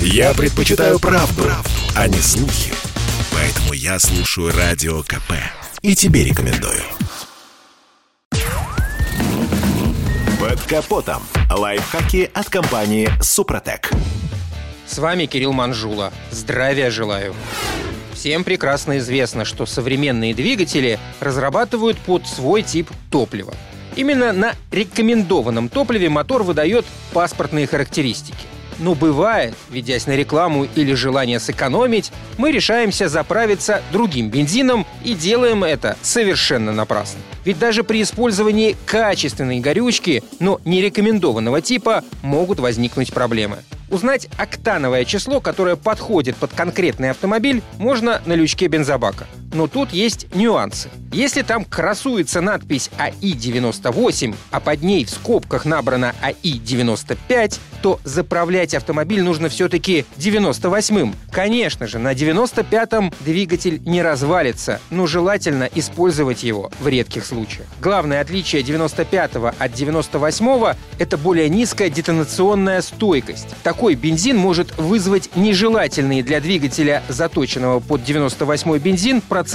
Я предпочитаю правду, правду, а не слухи. Поэтому я слушаю Радио КП. И тебе рекомендую. Под капотом. Лайфхаки от компании «Супротек». С вами Кирилл Манжула. Здравия желаю. Всем прекрасно известно, что современные двигатели разрабатывают под свой тип топлива. Именно на рекомендованном топливе мотор выдает паспортные характеристики. Но бывает, ведясь на рекламу или желание сэкономить, мы решаемся заправиться другим бензином и делаем это совершенно напрасно. Ведь даже при использовании качественной горючки, но не рекомендованного типа, могут возникнуть проблемы. Узнать октановое число, которое подходит под конкретный автомобиль, можно на лючке бензобака. Но тут есть нюансы. Если там красуется надпись АИ-98, а под ней в скобках набрано АИ-95, то заправлять автомобиль нужно все-таки 98-м. Конечно же, на 95-м двигатель не развалится, но желательно использовать его в редких случаях. Главное отличие 95-го от 98-го — это более низкая детонационная стойкость. Такой бензин может вызвать нежелательные для двигателя, заточенного под 98-й бензин, процессы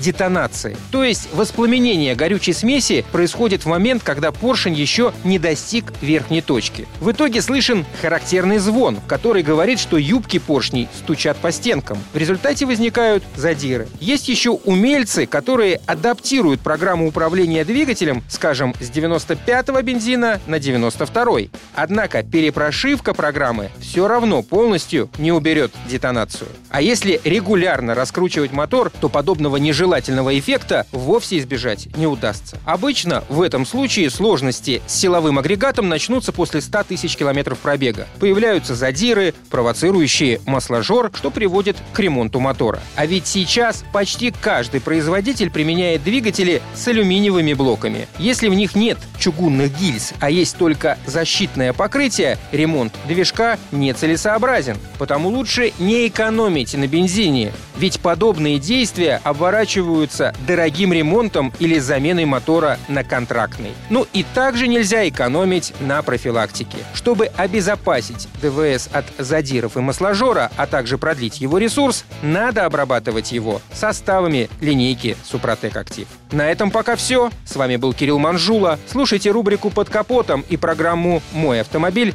детонации. То есть воспламенение горючей смеси происходит в момент, когда поршень еще не достиг верхней точки. В итоге слышен характерный звон, который говорит, что юбки поршней стучат по стенкам. В результате возникают задиры. Есть еще умельцы, которые адаптируют программу управления двигателем, скажем, с 95-го бензина на 92-й. Однако перепрошивка программы все равно полностью не уберет детонацию. А если регулярно раскручивать мотор, то подобного нежелательного эффекта вовсе избежать не удастся. Обычно в этом случае сложности с силовым агрегатом начнутся после 100 тысяч километров пробега. Появляются задиры, провоцирующие масложор, что приводит к ремонту мотора. А ведь сейчас почти каждый производитель применяет двигатели с алюминиевыми блоками. Если в них нет чугунных гильз, а есть только защитное покрытие, ремонт движка нецелесообразен. Потому лучше не экономить на бензине, ведь подобные действия оборачиваются дорогим ремонтом или заменой мотора на контрактный. Ну и также нельзя экономить на профилактике. Чтобы обезопасить ДВС от задиров и масложора, а также продлить его ресурс, надо обрабатывать его составами линейки Супротек Актив. На этом пока все. С вами был Кирилл Манжула. Слушайте рубрику «Под капотом» и программу «Мой автомобиль»